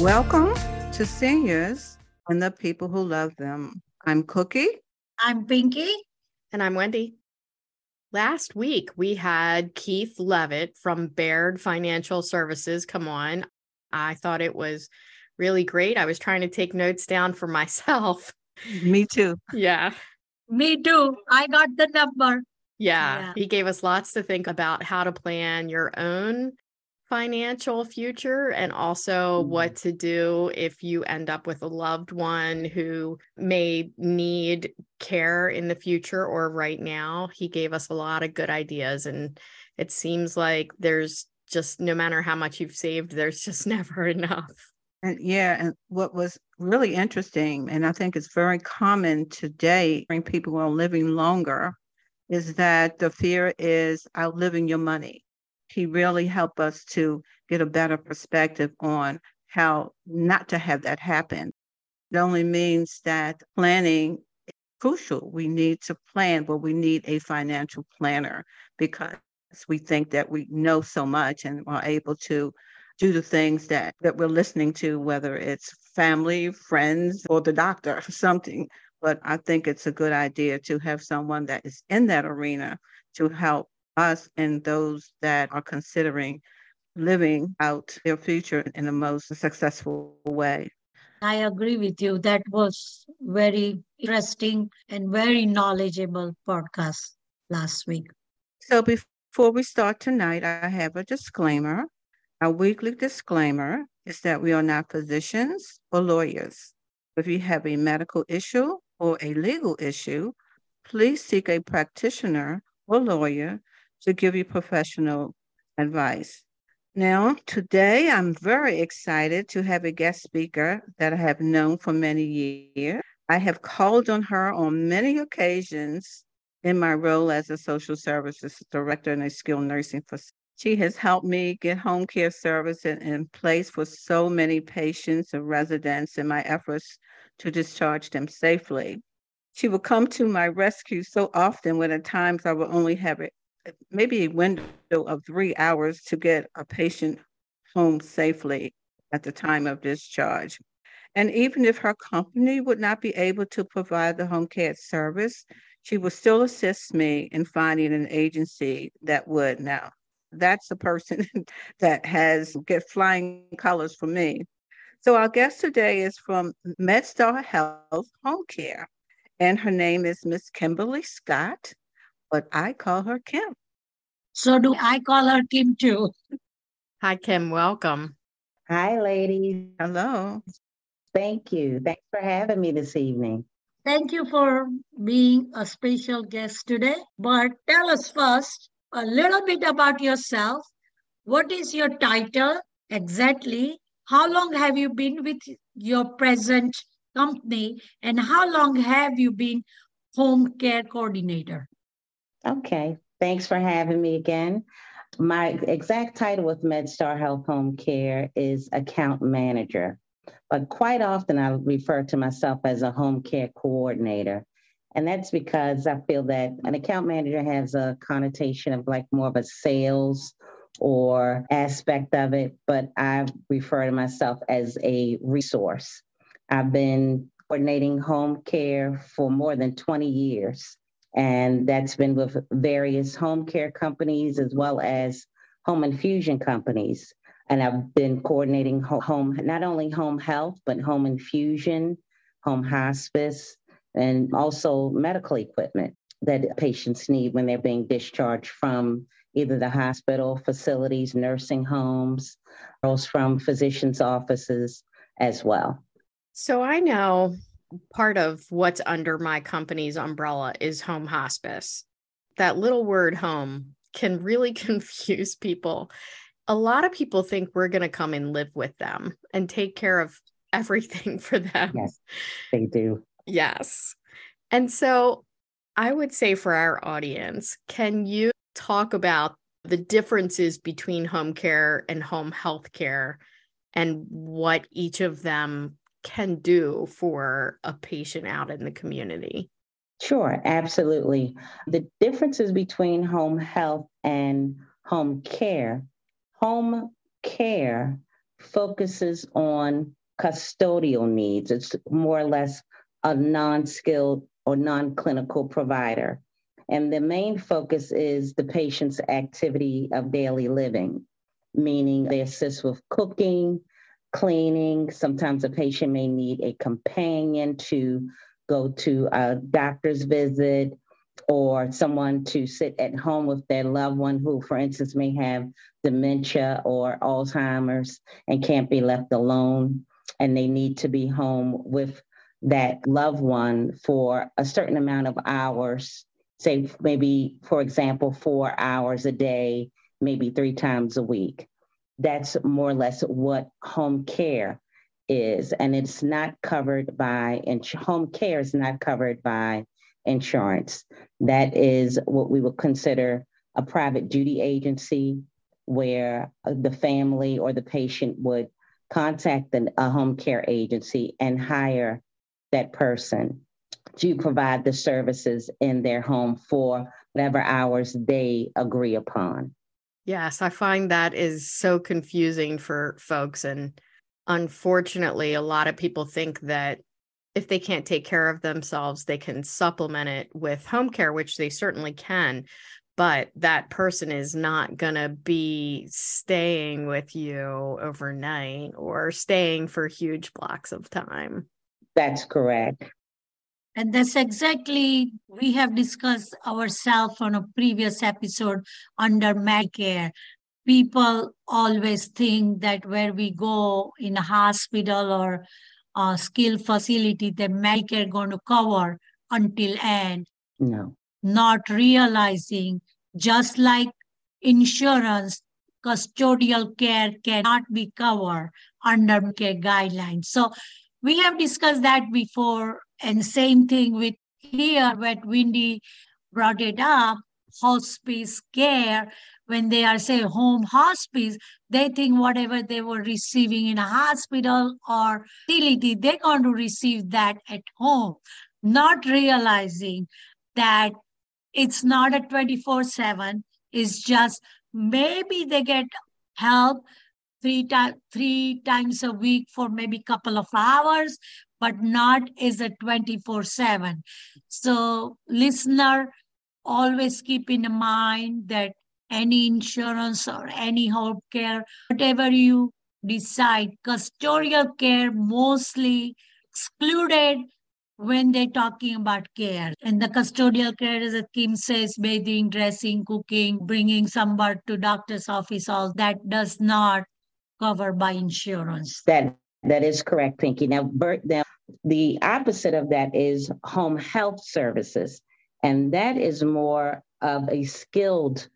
Welcome to Seniors and the People Who Love Them. I'm Cookie. I'm Pinky. And I'm Wendy. Last week, we had Keith Levitt from Baird Financial Services come on. I thought it was really great. I was trying to take notes down for myself. Me too. Yeah. Me too. I got the number. Yeah. yeah. He gave us lots to think about how to plan your own financial future and also mm-hmm. what to do if you end up with a loved one who may need care in the future or right now. He gave us a lot of good ideas and it seems like there's just no matter how much you've saved there's just never enough. And yeah, and what was really interesting and I think it's very common today when people are living longer is that the fear is outliving your money he really helped us to get a better perspective on how not to have that happen. It only means that planning is crucial. We need to plan, but we need a financial planner because we think that we know so much and are able to do the things that, that we're listening to, whether it's family, friends, or the doctor or something. But I think it's a good idea to have someone that is in that arena to help us and those that are considering living out their future in the most successful way. I agree with you. That was very interesting and very knowledgeable podcast last week. So before we start tonight, I have a disclaimer. Our weekly disclaimer is that we are not physicians or lawyers. If you have a medical issue or a legal issue, please seek a practitioner or lawyer to give you professional advice. Now, today I'm very excited to have a guest speaker that I have known for many years. I have called on her on many occasions in my role as a social services director in a skilled nursing facility. She has helped me get home care service in, place for so many patients and residents in my efforts to discharge them safely. She will come to my rescue so often when at times I will only have it maybe a window of three hours to get a patient home safely at the time of discharge. And even if her company would not be able to provide the home care service, she will still assist me in finding an agency that would. Now, that's a person that has get flying colors for me. So our guest today is from MedStar Health Home Care, and her name is Miss Kimberly Scott but I call her Kim. So do I call her Kim too? Hi, Kim. Welcome. Hi, ladies. Hello. Thank you. Thanks for having me this evening. Thank you for being a special guest today. But tell us first a little bit about yourself. What is your title exactly? How long have you been with your present company? And how long have you been home care coordinator? Okay. Thanks for having me again. My exact title with MedStar Health Home Care is account manager, but quite often I refer to myself as a home care coordinator. And that's because I feel that an account manager has a connotation of like more of a sales or aspect of it, but I refer to myself as a resource. I've been coordinating home care for more than 20 years. And that's been with various home care companies as well as home infusion companies. And I've been coordinating home, not only home health, but home infusion, home hospice, and also medical equipment that patients need when they're being discharged from either the hospital facilities, nursing homes, or from physicians' offices as well. So I know part of what's under my company's umbrella is home hospice. That little word home can really confuse people. A lot of people think we're going to come and live with them and take care of everything for them. Yes, they do. Yes. And so I would say for our audience, can you talk about the differences between home care and home health care and what each of them can do for a patient out in the community? Sure, absolutely. The differences between home health and home care home care focuses on custodial needs. It's more or less a non skilled or non clinical provider. And the main focus is the patient's activity of daily living, meaning they assist with cooking, cleaning. Sometimes a patient may need a companion to go to a doctor's visit or someone to sit at home with their loved one who, for instance, may have dementia or Alzheimer's and can't be left alone. And they need to be home with that loved one for a certain amount of hours, say maybe, for example, four hours a day, maybe three times a week. That's more or less what home care is. And it's not covered by, and home care is not covered by insurance. That is what we would consider a private duty agency where uh, the family or the patient would contact a home care agency and hire that person to provide the services in their home for whatever hours they agree upon. Yes, I find that is so confusing for folks. And unfortunately, a lot of people think that if they can't take care of themselves, they can supplement it with home care, which they certainly can. But that person is not going to be staying with you overnight or staying for huge blocks of time. That's correct. And that's exactly we have discussed ourselves on a previous episode under Medicare. People always think that where we go in a hospital or a skill facility, the Medicare going to cover until end. No. Not realizing, just like insurance, custodial care cannot be covered under care guidelines. So we have discussed that before, and same thing with here, what Wendy brought it up, hospice care. When they are say home hospice, they think whatever they were receiving in a hospital or facility, they're going to receive that at home, not realizing that it's not a 24-7, it's just maybe they get help three, times three times a week for maybe couple of hours, but not is a 24 7. So, listener, always keep in mind that any insurance or any home care, whatever you decide, custodial care mostly excluded when they're talking about care. And the custodial care, as Kim says, bathing, dressing, cooking, bringing somebody to doctor's office, all that does not covered by insurance. That that is correct, Pinky. Now, Bert, now the opposite of that is home health services, and that is more of a skilled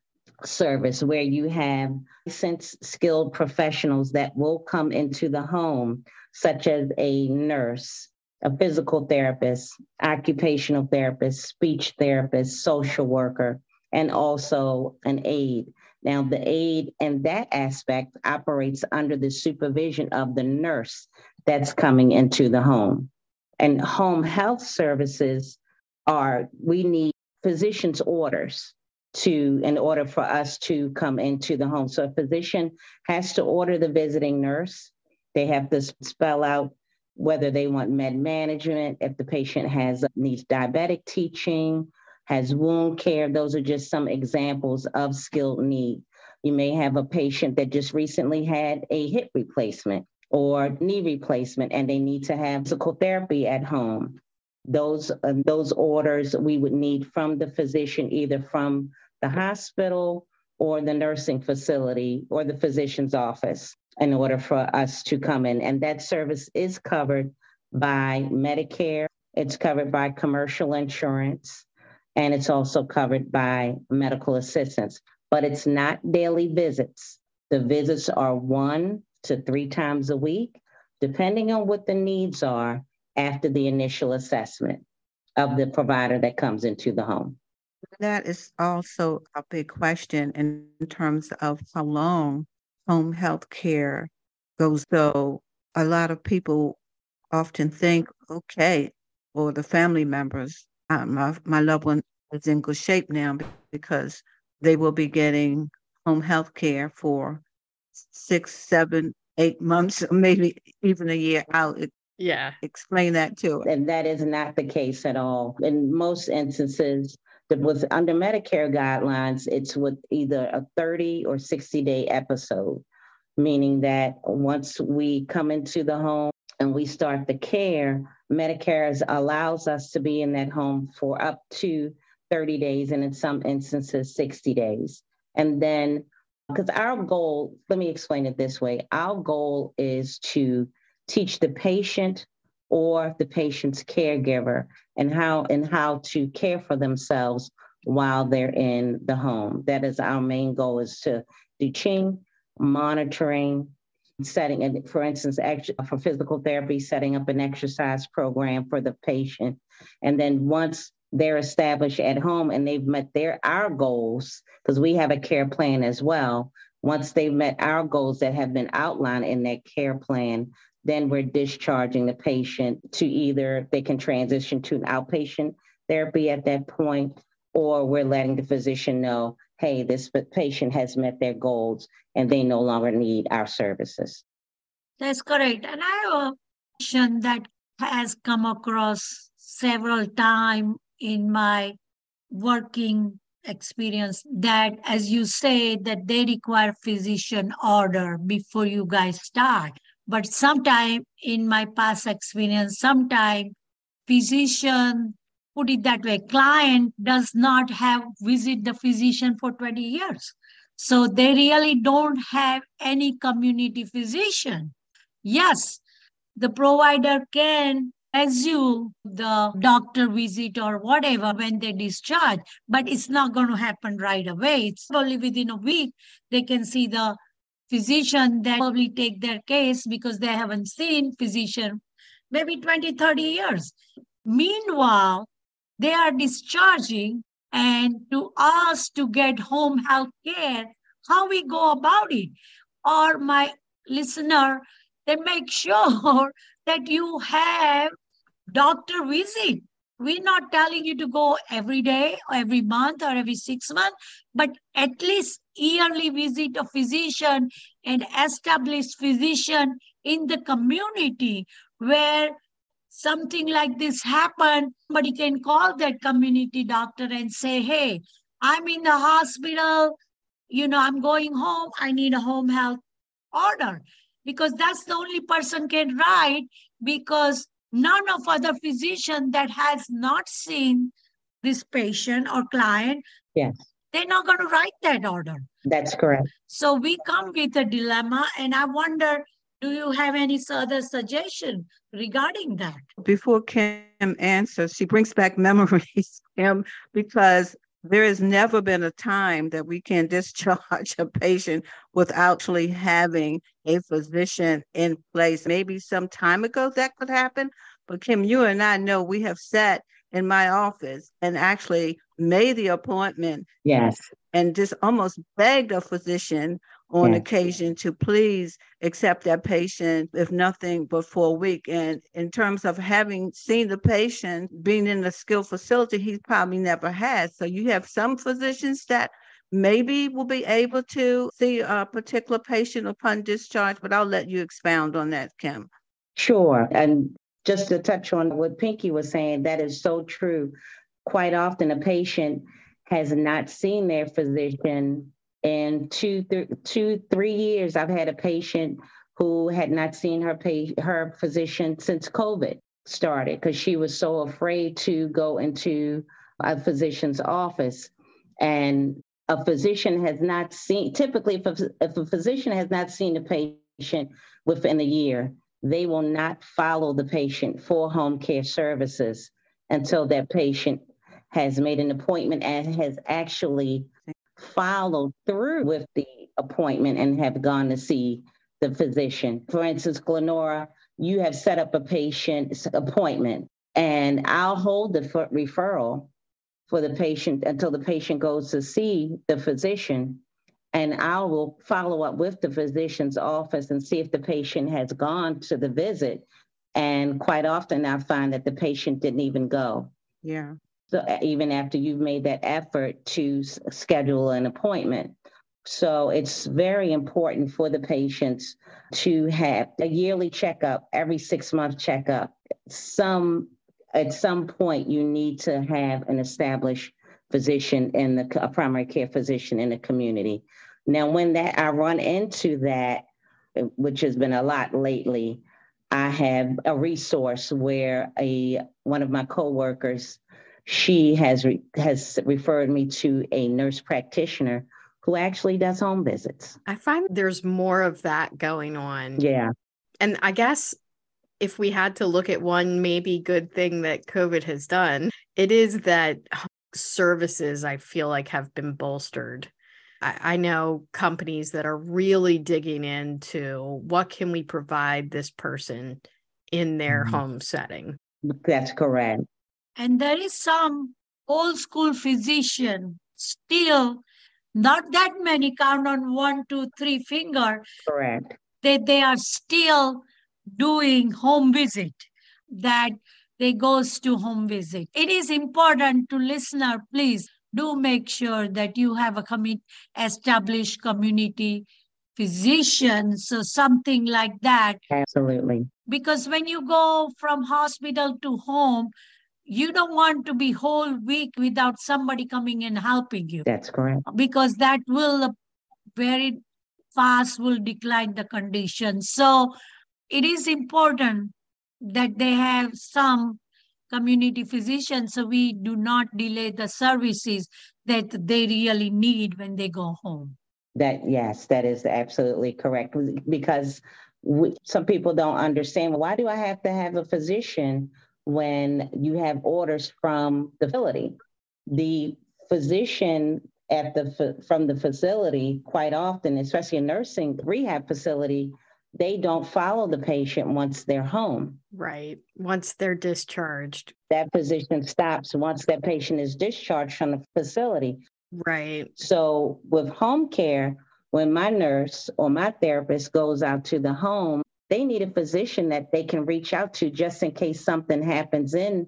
service where you have licensed skilled professionals that will come into the home, such as a nurse, a physical therapist, occupational therapist, speech therapist, social worker, and also an aide. Now, the aide in that aspect operates under the supervision of the nurse that's coming into the home. And home health services are, we need physician's orders to, in order for us to come into the home. So a physician has to order the visiting nurse. They have to spell out whether they want med management, if the patient has needs diabetic teaching, has wound care. Those are just some examples of skilled need. You may have a patient that just recently had a hip replacement or knee replacement and they need to have physical therapy at home. Those, uh, those orders we would need from the physician, either from the hospital or the nursing facility or the physician's office in order for us to come in. And that service is covered by Medicare, it's covered by commercial insurance, and it's also covered by medical assistance, but it's not daily visits. The visits are one to three times a week, depending on what the needs are after the initial assessment of the provider that comes into the home. That is also a big question in terms of how long home health care goes. So, a lot of people often think, okay, or the family members, uh, my, my loved one is in good shape now because they will be getting home health care for six, seven, eight months, maybe even a year out. Yeah. Explain that too. And that is not the case at all. In most instances, with under Medicare guidelines, it's with either a 30 or 60 day episode, meaning that once we come into the home and we start the care, Medicare allows us to be in that home for up to 30 days and in some instances 60 days. And then because our goal, let me explain it this way our goal is to teach the patient or the patient's caregiver and how and how to care for themselves while they're in the home. That is our main goal is to do ching, monitoring, setting and for instance for physical therapy setting up an exercise program for the patient. And then once they're established at home and they've met their our goals because we have a care plan as well once they've met our goals that have been outlined in that care plan then we're discharging the patient to either they can transition to an outpatient therapy at that point or we're letting the physician know hey this patient has met their goals and they no longer need our services. That's correct. And i have a question that has come across several times in my working experience that as you say that they require physician order before you guys start. But sometime in my past experience, sometime physician, put it that way, client does not have visit the physician for 20 years. So they really don't have any community physician. Yes, the provider can assume the doctor visit or whatever when they discharge, but it's not going to happen right away. It's only within a week they can see the physician that probably take their case because they haven't seen physician maybe 20 30 years meanwhile they are discharging and to us to get home health care how we go about it? Or my listener then make sure that you have doctor visit. We're not telling you to go every day or every month or every six months, but at least yearly visit a physician and established physician in the community where something like this happen, somebody can call that community doctor and say, hey, I'm in the hospital, you know, I'm going home, I need a home health order. Because that's the only person can write because none of other physician that has not seen this patient or client yes. they're not going to write that order. That's correct. So we come with a dilemma and i wonder do you have any further suggestion regarding that before kim answers she brings back memories kim because there has never been a time that we can discharge a patient without actually having a physician in place. Maybe some time ago that could happen, but Kim, you and I know we have sat in my office and actually made the appointment. Yes. And just almost begged a physician on yes. occasion to please accept that patient, if nothing but for a week. And in terms of having seen the patient being in a skilled facility, he probably never has. So you have some physicians that maybe will be able to see a particular patient upon discharge, but I'll let you expound on that, Kim. Sure. And just to touch on what Pinky was saying, that is so true. Quite often, a patient has not seen their physician in two, th- two, three years. I've had a patient who had not seen her her physician since COVID started because she was so afraid to go into a physician's office. And a physician has not seen, typically, if a, if a physician has not seen a patient within a year, they will not follow the patient for home care services until that patient has made an appointment and has actually followed through with the appointment and have gone to see the physician. For instance, Glenora, you have set up a patient appointment and I'll hold the referral for the patient until the patient goes to see the physician and I will follow up with the physician's office and see if the patient has gone to the visit. And quite often I find that the patient didn't even go. Yeah. So even after you've made that effort to schedule an appointment. So it's very important for the patients to have a yearly checkup, every six month checkup. Some at some point you need to have an established physician in the a primary care physician in the community. Now, when that I run into that, eh, which has been a lot lately, I have a resource where a one of my coworkers, she has re, has referred me to a nurse practitioner who actually does home visits. I find there's more of that going on. Yeah. And I guess if we had to look at one maybe good thing that COVID has done, it is that services I feel like have been bolstered. I, I know companies that are really digging into what can we provide this person in their mm-hmm. home setting. That's correct. And there is some old school physician still not that many count on one two three finger. Correct. They, they are still doing home visit that they goes to home visit. It is important to listener please do make sure that you have a commit established community physician so something like that. Absolutely. Because when you go from hospital to home you don't want to be whole week without somebody coming and helping you. That's correct. Because that will uh, very fast will decline the condition. So it is important that they have some community physicians so we do not delay the services that they really need when they go home. That yes that is absolutely correct. Because we, some people don't understand why do i have to have a physician when you have orders from the facility the physician at the from the facility quite often especially a nursing rehab facility they don't follow the patient once they're home. Right. Once they're discharged. That physician stops once that patient is discharged from the facility. Right. So with home care, when my nurse or my therapist goes out to the home, they need a physician that they can reach out to just in case something happens in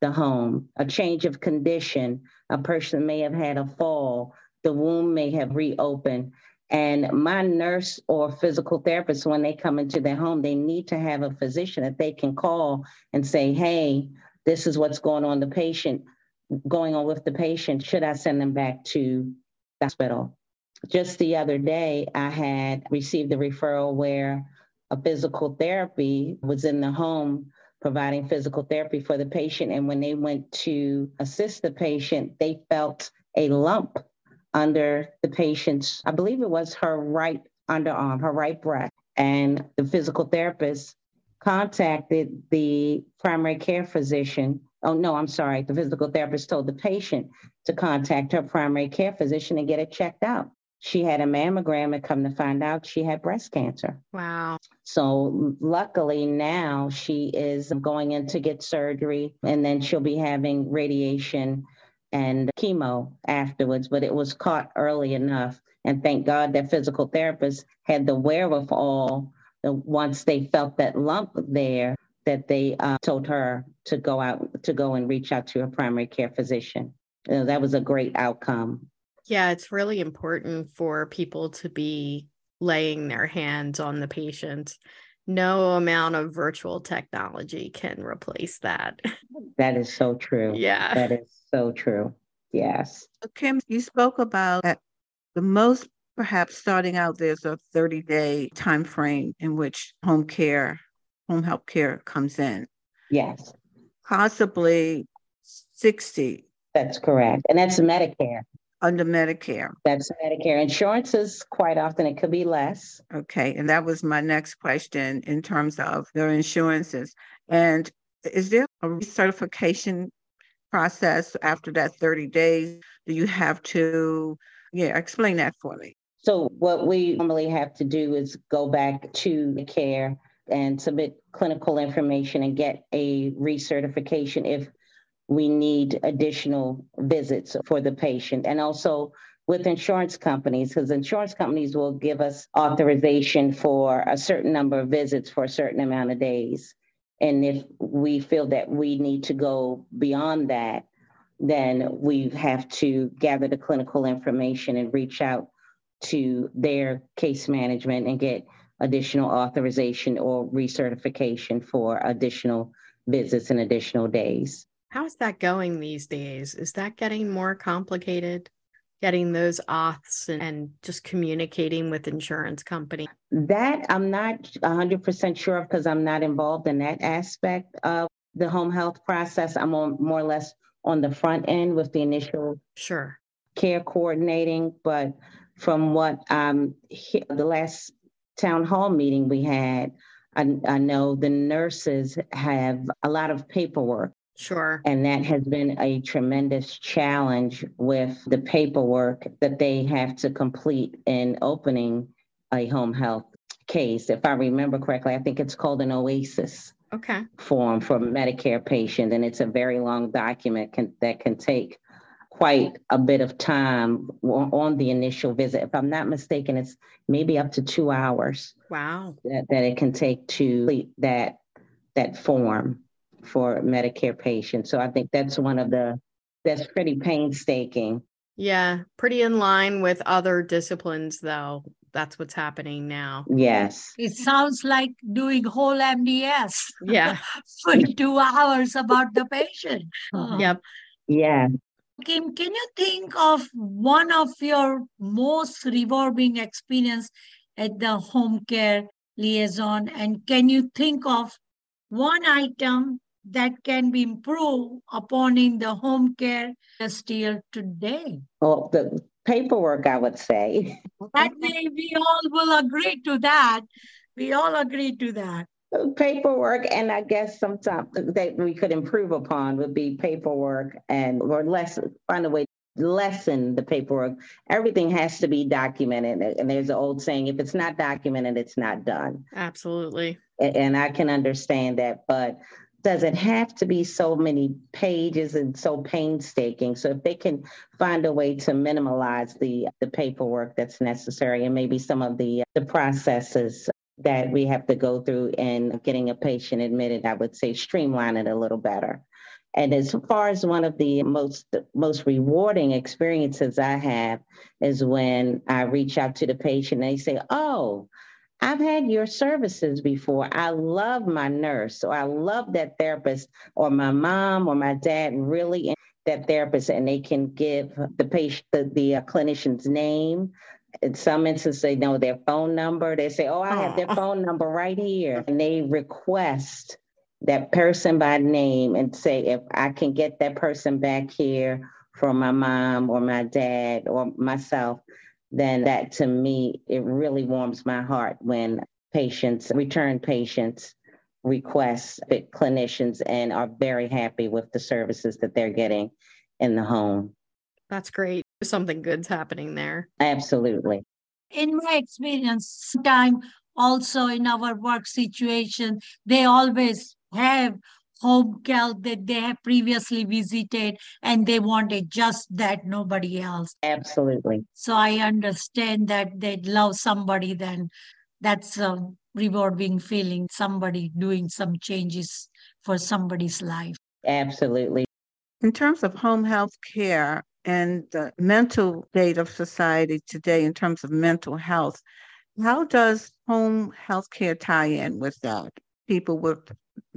the home, a change of condition. A person may have had a fall, the wound may have reopened. And my nurse or physical therapist, when they come into their home, they need to have a physician that they can call and say, hey, this is what's going on the patient, going on with the patient. Should I send them back to the hospital? Just the other day, I had received a referral where a physical therapy was in the home providing physical therapy for the patient. And when they went to assist the patient, they felt a lump under the patient's, I believe it was her right underarm, her right breast. And the physical therapist contacted the primary care physician. Oh, no, I'm sorry. The physical therapist told the patient to contact her primary care physician and get it checked out. She had a mammogram and come to find out she had breast cancer. Wow. So luckily now she is going in to get surgery and then she'll be having radiation and chemo afterwards, but it was caught early enough. And thank God that physical therapists had the wherewithal once they felt that lump there that they uh, told her to go out to go and reach out to a primary care physician. You know, that was a great outcome. Yeah, it's really important for people to be laying their hands on the patient. No amount of virtual technology can replace that. That is so true. Yeah. That is so true. Yes. Kim, you spoke about the most perhaps starting out there's a 30 day time frame in which home care, home health care comes in. Yes. Possibly 60. That's correct. And that's Medicare. Under Medicare. That's Medicare. Insurance is quite often it could be less. Okay. And that was my next question in terms of their insurances. And is there a recertification process after that 30 days? Do you have to, yeah, explain that for me. So, what we normally have to do is go back to the care and submit clinical information and get a recertification if we need additional visits for the patient. And also with insurance companies, because insurance companies will give us authorization for a certain number of visits for a certain amount of days. And if we feel that we need to go beyond that, then we have to gather the clinical information and reach out to their case management and get additional authorization or recertification for additional visits and additional days. How's that going these days? Is that getting more complicated? Getting those auths and, and just communicating with insurance company? That I'm not 100% sure of because I'm not involved in that aspect of the home health process. I'm on more or less on the front end with the initial sure care coordinating. But from what um, the last town hall meeting we had, I, I know the nurses have a lot of paperwork Sure. And that has been a tremendous challenge with the paperwork that they have to complete in opening a home health case. If I remember correctly, I think it's called an OASIS okay. form for Medicare patient, and it's a very long document can, that can take quite a bit of time on the initial visit. If I'm not mistaken, it's maybe up to two hours. Wow. That, that it can take to complete that that form for Medicare patients. So I think that's one of the that's pretty painstaking. Yeah, pretty in line with other disciplines though. That's what's happening now. Yes. It sounds like doing whole MDS. Yeah. for two hours about the patient. Yep. Yeah. Kim, can you think of one of your most rewarding experience at the home care liaison? And can you think of one item that can be improved upon in the home care still today? Well, the paperwork, I would say. That we, we all will agree to that. We all agree to that. Paperwork, and I guess sometimes that we could improve upon would be paperwork and or less find a way lessen the paperwork. Everything has to be documented. And there's an old saying if it's not documented, it's not done. Absolutely. And I can understand that. But does it have to be so many pages and so painstaking? So if they can find a way to minimize the the paperwork that's necessary and maybe some of the the processes that we have to go through in getting a patient admitted, I would say streamline it a little better. And as far as one of the most most rewarding experiences I have is when I reach out to the patient and they say, "Oh, I've had your services before. I love my nurse, or I love that therapist, or my mom or my dad really that therapist, and they can give the patient the, the uh, clinician's name. In some instances, they know their phone number. They say, "Oh, I have their phone number right here," and they request that person by name and say, "If I can get that person back here for my mom or my dad or myself." Then that to me, it really warms my heart when patients, return patients, request clinicians and are very happy with the services that they're getting in the home. That's great. Something good's happening there. Absolutely. In my experience, time also in our work situation, they always have home health that they have previously visited and they wanted just that nobody else. Absolutely. So i understand that they love somebody then that's a rewarding feeling somebody doing some changes for somebody's life. Absolutely. In terms of home health care and the mental state of society today in terms of mental health how does home health care tie in with that? People with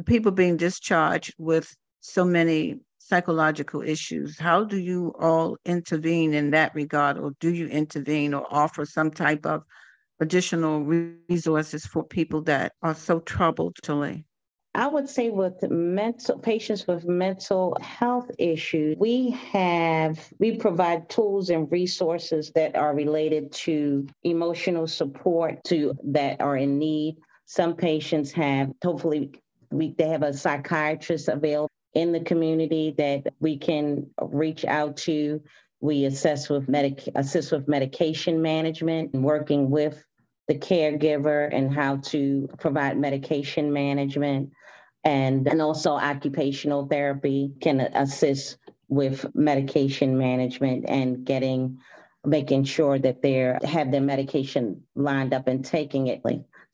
people being discharged with so many psychological issues. How do you all intervene in that regard, or do you intervene or offer some type of additional resources for people that are so troubled today? I would say with mental patients with mental health issues, we have we provide tools and resources that are related to emotional support to that are in need. Some patients have hopefully we they have a psychiatrist available in the community that we can reach out to. We assess with medic assist with medication management and working with the caregiver and how to provide medication management and and also occupational therapy can assist with medication management and getting making sure that they have their medication lined up and taking it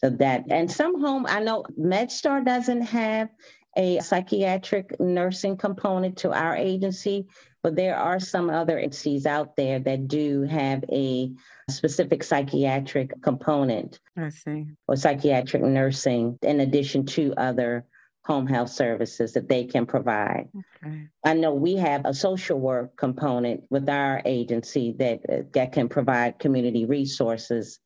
so that, and some home, I know MedStar doesn't have a psychiatric nursing component to our agency, But there are some other entities out there that do have a specific psychiatric component. I see. Or psychiatric nursing in addition to other home health services that they can provide. Okay. I know we have a social work component with our agency that that can provide community resources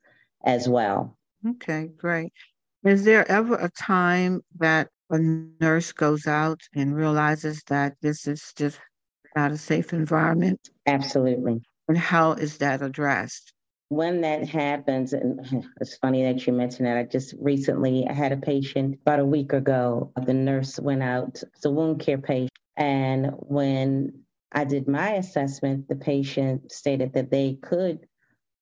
as well. Okay, great. Is there ever a time that a nurse goes out and realizes that this is just not a safe environment? Absolutely. And how is that addressed? When that happens, and it's funny that you mentioned that. I just recently I had a patient about a week ago. The nurse went out, it's a wound care patient. And when I did my assessment, the patient stated that they could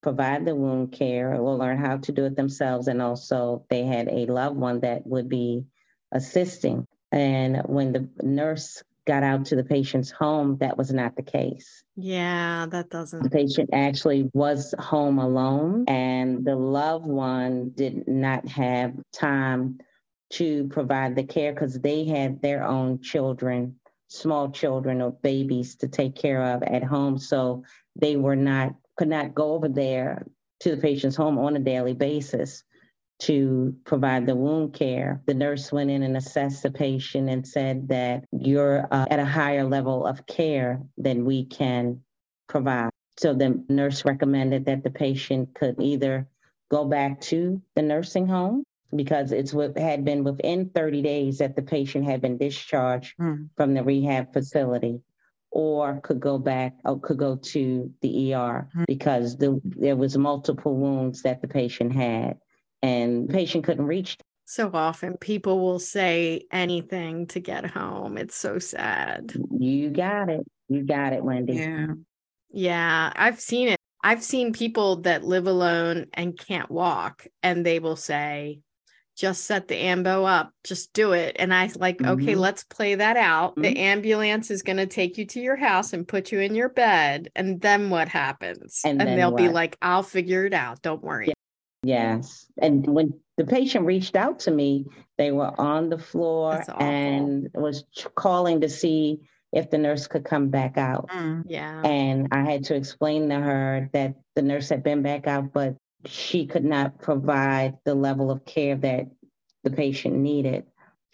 provide the wound care or learn how to do it themselves. And also, they had a loved one that would be assisting. And when the nurse got out to the patient's home, that was not the case. Yeah, that doesn't. The patient actually was home alone, and the loved one did not have time to provide the care because they had their own children, small children or babies to take care of at home. So they were not, could not go over there to the patient's home on a daily basis to provide the wound care. The nurse went in and assessed the patient and said that you're uh, at a higher level of care than we can provide. So the nurse recommended that the patient could either go back to the nursing home because it's what had been within 30 days that the patient had been discharged mm. from the rehab facility or could go back or could go to the ER because the, there was multiple wounds that the patient had and the patient couldn't reach. So often people will say anything to get home. It's so sad. You got it. You got it, Wendy. Yeah. Yeah, I've seen it. I've seen people that live alone and can't walk, and they will say, just set the ambo up just do it and i like mm-hmm. okay let's play that out mm-hmm. the ambulance is going to take you to your house and put you in your bed and then what happens and, and they'll what? be like i'll figure it out don't worry Yes. And when the patient reached out to me, they were on the floor and was calling to see if the nurse could come back out. Mm, yeah. And I had to explain to her that the nurse had been back out, but she could not provide the level of care that the patient needed.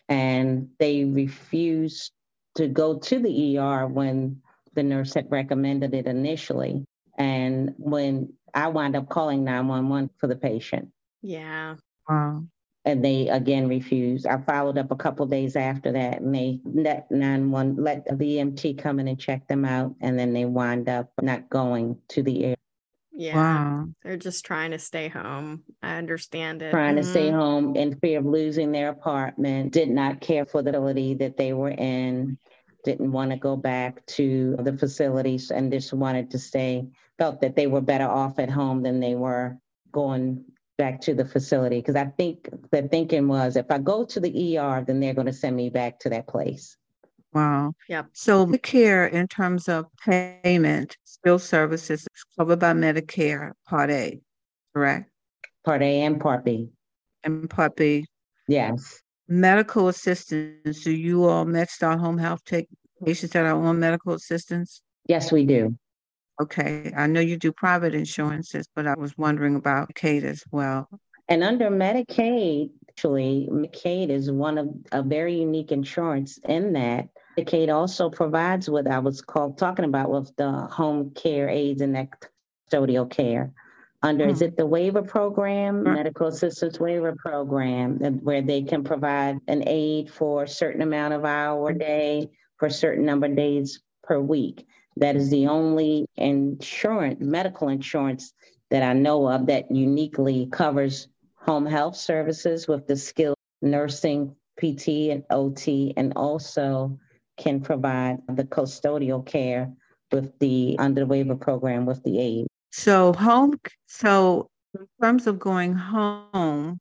And they refused to go to the ER when the nurse had recommended it initially. And when I wound up calling 911 for the patient. Yeah. Wow. And they again refused. I followed up a couple days after that and they let 911 let the EMT come in and check them out. And then they wind up not going to the air. Yeah. Wow. They're just trying to stay home. I understand it. Trying mm-hmm. to stay mm-hmm. home in fear of losing their apartment, did not care for the facility that they were in, didn't want to go back to the facilities and just wanted to stay felt that they were better off at home than they were going back to the facility. Because I think the thinking was if I go to the ER, then they're going to send me back to that place. Wow. Yep. So Medicare, in terms of payment, skilled services is covered by Medicare Part A, correct? Part A and Part B. And Part B. Yes. Medical assistance. Do you all MedStar Home Health take patients that are on medical assistance? Yes, we do. Okay, I know you do private insurances, but I was wondering about Medicaid as well. And under Medicaid, actually, Medicaid is one of a very unique insurance in that Medicaid also provides what I was called talking about with the home care aides and that custodial care. Under hmm. is it the waiver program, medical assistance waiver program, where they can provide an aid for a certain amount of hour a day for a certain number of days per week. That is the only insurance, medical insurance that I know of that uniquely covers home health services with the skilled nursing, PT, and OT, and also can provide the custodial care with the under the waiver program with the aid. So home so in terms of going home,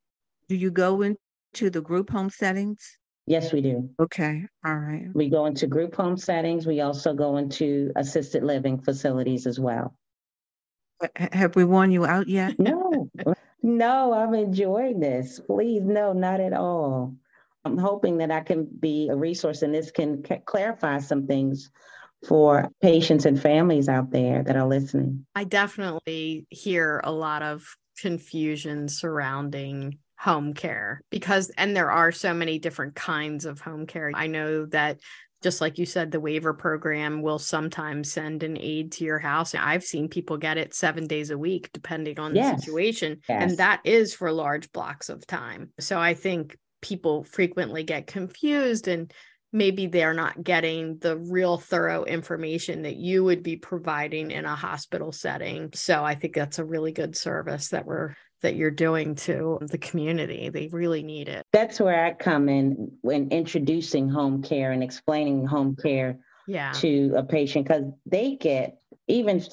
do you go into the group home settings? Yes, we do. Okay. All right. We go into group home settings. We also go into assisted living facilities as well. Have we worn you out yet? no, no, I'm enjoying this. Please, no, not at all. I'm hoping that I can be a resource and this can c- clarify some things for patients and families out there that are listening? I definitely hear a lot of confusion surrounding home care because and there are so many different kinds of home care. I know that just like you said the waiver program will sometimes send an aide to your house. I've seen people get it 7 days a week depending on yes. the situation yes. and that is for large blocks of time. So I think people frequently get confused and maybe they're not getting the real thorough information that you would be providing in a hospital setting. So I think that's a really good service that we're that you're doing to the community. They really need it. That's where I come in when introducing home care and explaining home care yeah. to a patient because they get even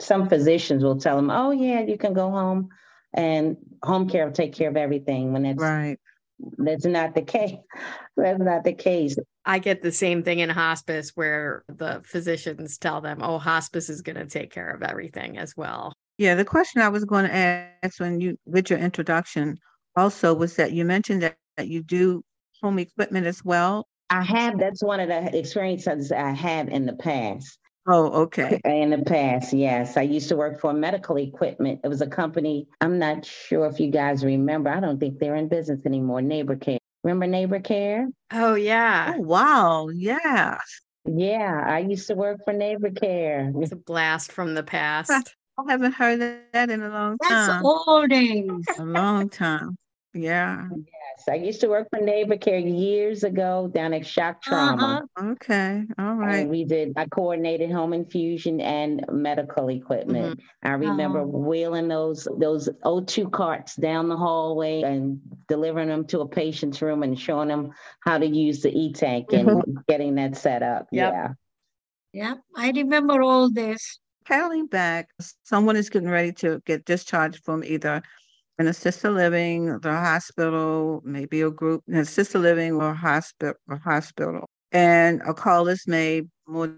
some physicians will tell them, "Oh yeah, you can go home." And home care will take care of everything when it's right that's not the case. That's not the case. I get the same thing in hospice where the physicians tell them, oh, hospice is going to take care of everything as well. Yeah, the question I was going to ask when you, with your introduction, also was that you mentioned that, that you do home equipment as well. I have. That's one of the experiences I have in the past. Oh, okay. In the past, yes. I used to work for medical equipment. It was a company. I'm not sure if you guys remember. I don't think they're in business anymore. Neighbor Care. Remember Neighbor Care? Oh, yeah. Oh, wow. Yeah. Yeah. I used to work for Neighbor Care. It's a blast from the past. I haven't heard that in a long time. That's old days. A long time. Yeah. Yes, I used to work for Neighbor Care years ago down at Shock Trauma. Uh-huh. Okay, all right. And we did. I coordinated home infusion and medical equipment. Mm-hmm. I remember uh-huh. wheeling those those O2 carts down the hallway and delivering them to a patient's room and showing them how to use the e tank and mm-hmm. getting that set up. Yep. Yeah. Yeah, I remember all this. Paddling back, someone is getting ready to get discharged from either an assisted living, the hospital, maybe a group, an assisted living or hospital, or hospital. And a call is made more,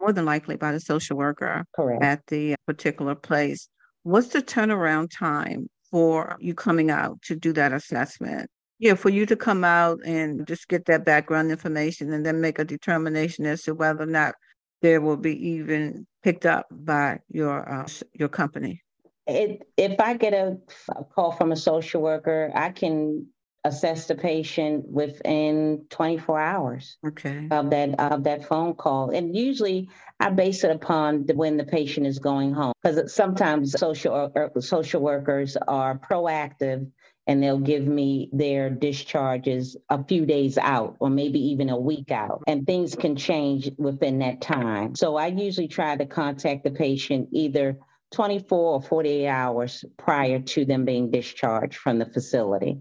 more than likely by the social worker Correct. at the particular place. What's the turnaround time for you coming out to do that assessment? Yeah, for you to come out and just get that background information and then make a determination as to whether or not there will be even picked up by your uh, your company. It, if I get a, a call from a social worker, I can assess the patient within 24 hours okay. of that of that phone call. And usually i base it upon the, when the patient is going home because sometimes social uh, uh, social workers are proactive and they'll give me their discharges a few days out or maybe even a week out. And things can change within that time. So i usually try to contact the patient either 24 or 48 hours prior to them being discharged from the facility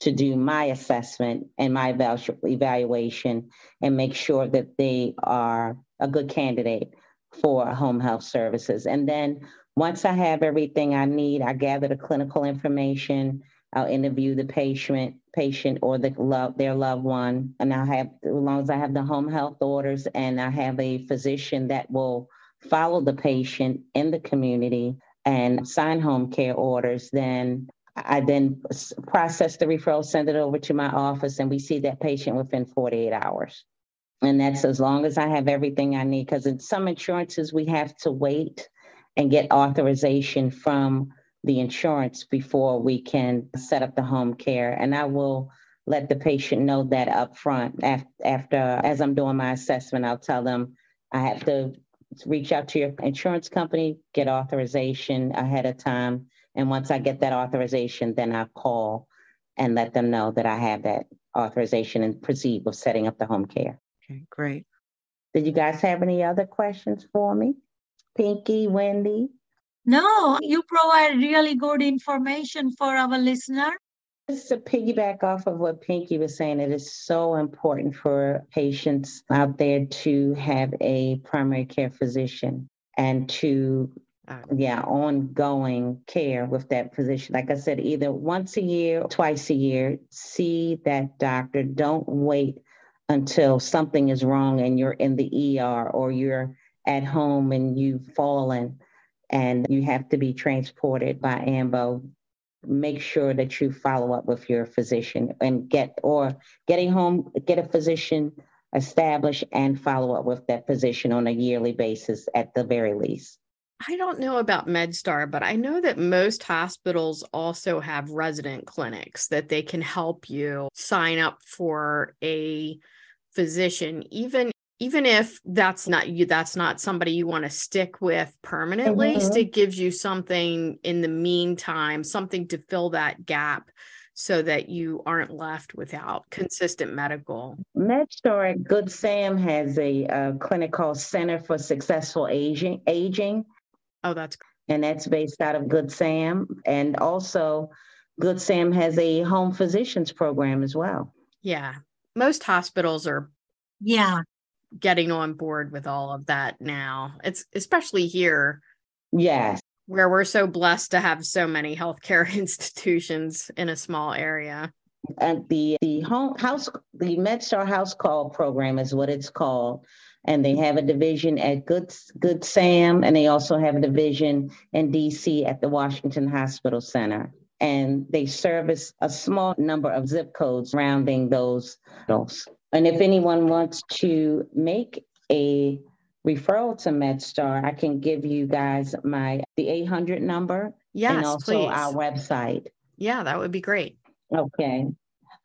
to do my assessment and my evaluation and make sure that they are a good candidate for home health services. And then once I have everything I need, I gather the clinical information. I'll interview the patient, patient or the love, their loved one, and I'll have as long as I have the home health orders and I have a physician that will follow the patient in the community and sign home care orders, then I then process the referral, send it over to my office, and we see that patient within 48 hours. And that's as long as I have everything I need, because in some insurances, we have to wait and get authorization from the insurance before we can set up the home care. And I will let the patient know that up front. After, as I'm doing my assessment, I'll tell them I have to reach out to your insurance company, get authorization ahead of time. And once I get that authorization, then I call and let them know that I have that authorization and proceed with setting up the home care. Okay, great. Did you guys have any other questions for me? Pinky, Wendy? No, you provide really good information for our listener. Just to piggyback off of what Pinky was saying, it is so important for patients out there to have a primary care physician and to yeah ongoing care with that physician. Like i said either once a year twice a year see that doctor. Don't wait until something is wrong and you're in the er or you're at home and you've fallen and you have to be transported by ambo make sure that you follow up with your physician and get or getting home get a physician established and follow up with that physician on a yearly basis at the very least. I don't know about MedStar, but I know that most hospitals also have resident clinics that they can help you sign up for a physician, even even if that's not you that's not somebody you want to stick with permanently mm-hmm. it gives you something in the meantime something to fill that gap so that you aren't left without consistent medical. MedStar at Good Sam has a, a clinic called Center for Successful Aging. Aging. Oh, that's and that's based out of Good Sam, and also Good Sam has a home physicians program as well. Yeah, most hospitals are. Yeah. Getting on board with all of that now. It's especially here. Yes where we're so blessed to have so many healthcare institutions in a small area. And the the home house the MedStar House Call program is what it's called. And they have a division at Good Good Sam, and they also have a division in DC at the Washington Hospital Center. And they service a small number of zip codes surrounding those. And if anyone wants to make a referral to MedStar, I can give you guys my the 800 number yes, and also please. our website. Yeah, that would be great. Okay.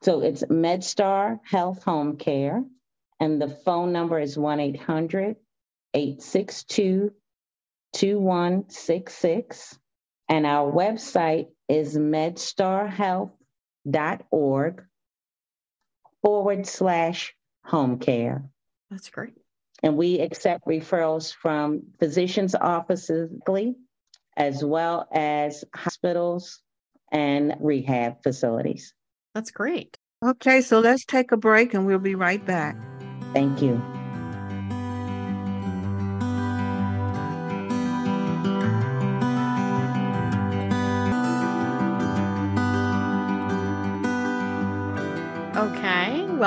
So it's MedStar Health Home Care and the phone number is 1-800-862 2166 and our website is medstarhealth.org forward slash home care. That's great and we accept referrals from physicians' offices as well as hospitals and rehab facilities. That's great. Okay, so let's take a break and we'll be right back. Thank you.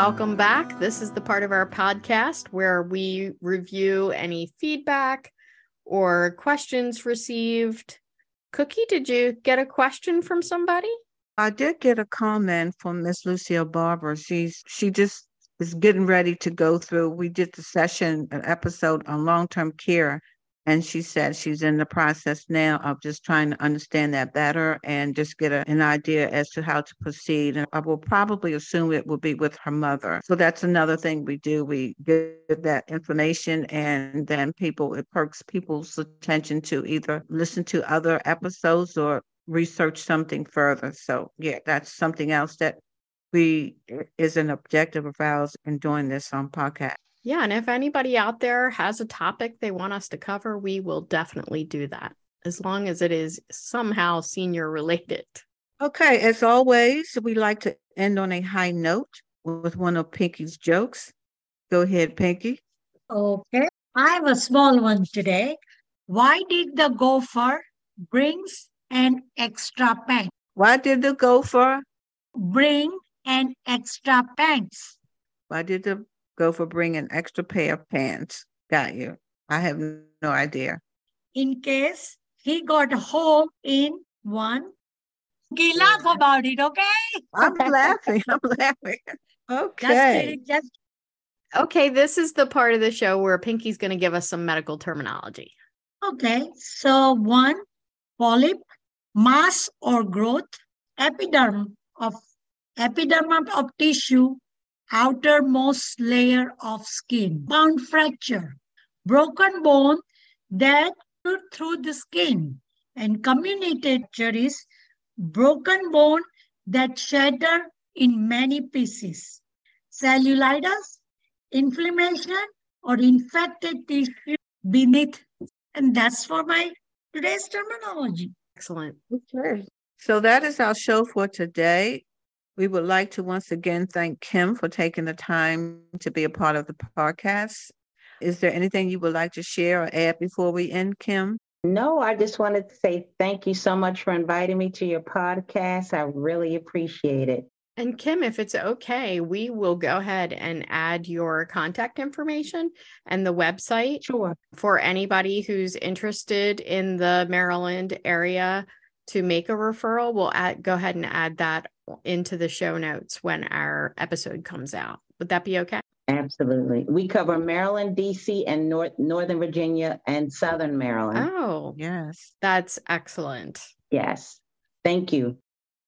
Welcome back. This is the part of our podcast where we review any feedback or questions received. Cookie, did you get a question from somebody? I did get a comment from Miss Lucille Barber. She's she just is getting ready to go through. We did the session, an episode on long-term care, and she said she's in the process now of just trying to understand that better and just get a, an idea as to how to proceed. And I will probably assume it will be with her mother. So that's another thing we do. We give that information and then people, it perks people's attention to either listen to other episodes or research something further. So yeah, that's something else that we is an objective of ours in doing this on podcast. Yeah. And if anybody out there has a topic they want us to cover, we will definitely do that as long as it is somehow senior related. Okay. As always, we like to end on a high note with one of Pinky's jokes. Go ahead, Pinky. Okay. I have a small one today. Why did the gopher brings an extra pants? Why did the gopher bring an extra pants? Why did the go for bring an extra pair of pants. Got you. I have no idea. In case he got home in one. Okay, laugh about it, okay? I'm laughing. I'm laughing. Okay. Just kidding, just... Okay, this is the part of the show where Pinky's going to give us some medical terminology. Okay, so one, polyp, mass or growth, epiderm of epiderm of tissue outermost layer of skin. Bone fracture, broken bone that through the skin. And comminuted is broken bone that shatter in many pieces. Cellulitis, inflammation or infected tissue beneath. And that's for my today's terminology. Excellent. Okay. So that is our show for today. We would like to once again thank Kim for taking the time to be a part of the podcast. Is there anything you would like to share or add before we end, Kim? No, I just wanted to say thank you so much for inviting me to your podcast. I really appreciate it. And Kim, if it's okay, we will go ahead and add your contact information and the website sure. for anybody who's interested in the Maryland area to make a referral. We'll add, go ahead and add that into the show notes when our episode comes out. Would that be okay? Absolutely. We cover Maryland, DC, and North Northern Virginia and Southern Maryland. Oh, Yes. that's excellent. Yes. Thank you.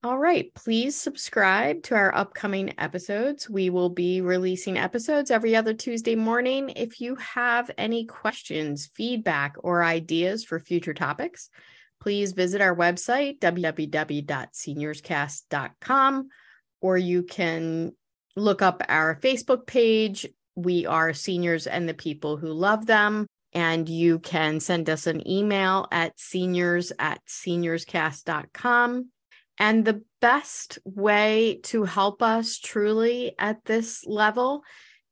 All right. Please subscribe to our upcoming episodes. We will be releasing episodes every other Tuesday morning. If you have any questions, feedback, or ideas for future topics, please visit our website, www.seniorscast.com, or you can look up our Facebook page. We are Seniors and the People Who Love Them. And you can send us an email at seniors at seniorscast.com. And the best way to help us truly at this level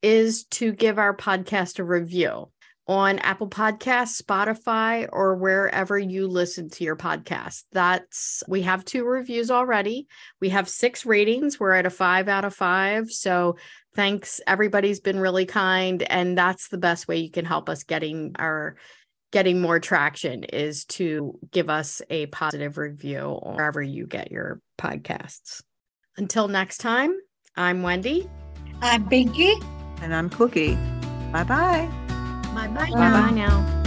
is to give our podcast a review on Apple Podcasts, Spotify, or wherever you listen to your podcast. That's we have two reviews already. We have six ratings. We're at a five out of five. So thanks. Everybody's been really kind. And that's the best way you can help us getting our getting more traction is to give us a positive review wherever you get your podcasts. Until next time, I'm Wendy. I'm Pinky. And I'm Cookie. Bye bye. Bye bye Bye bye now.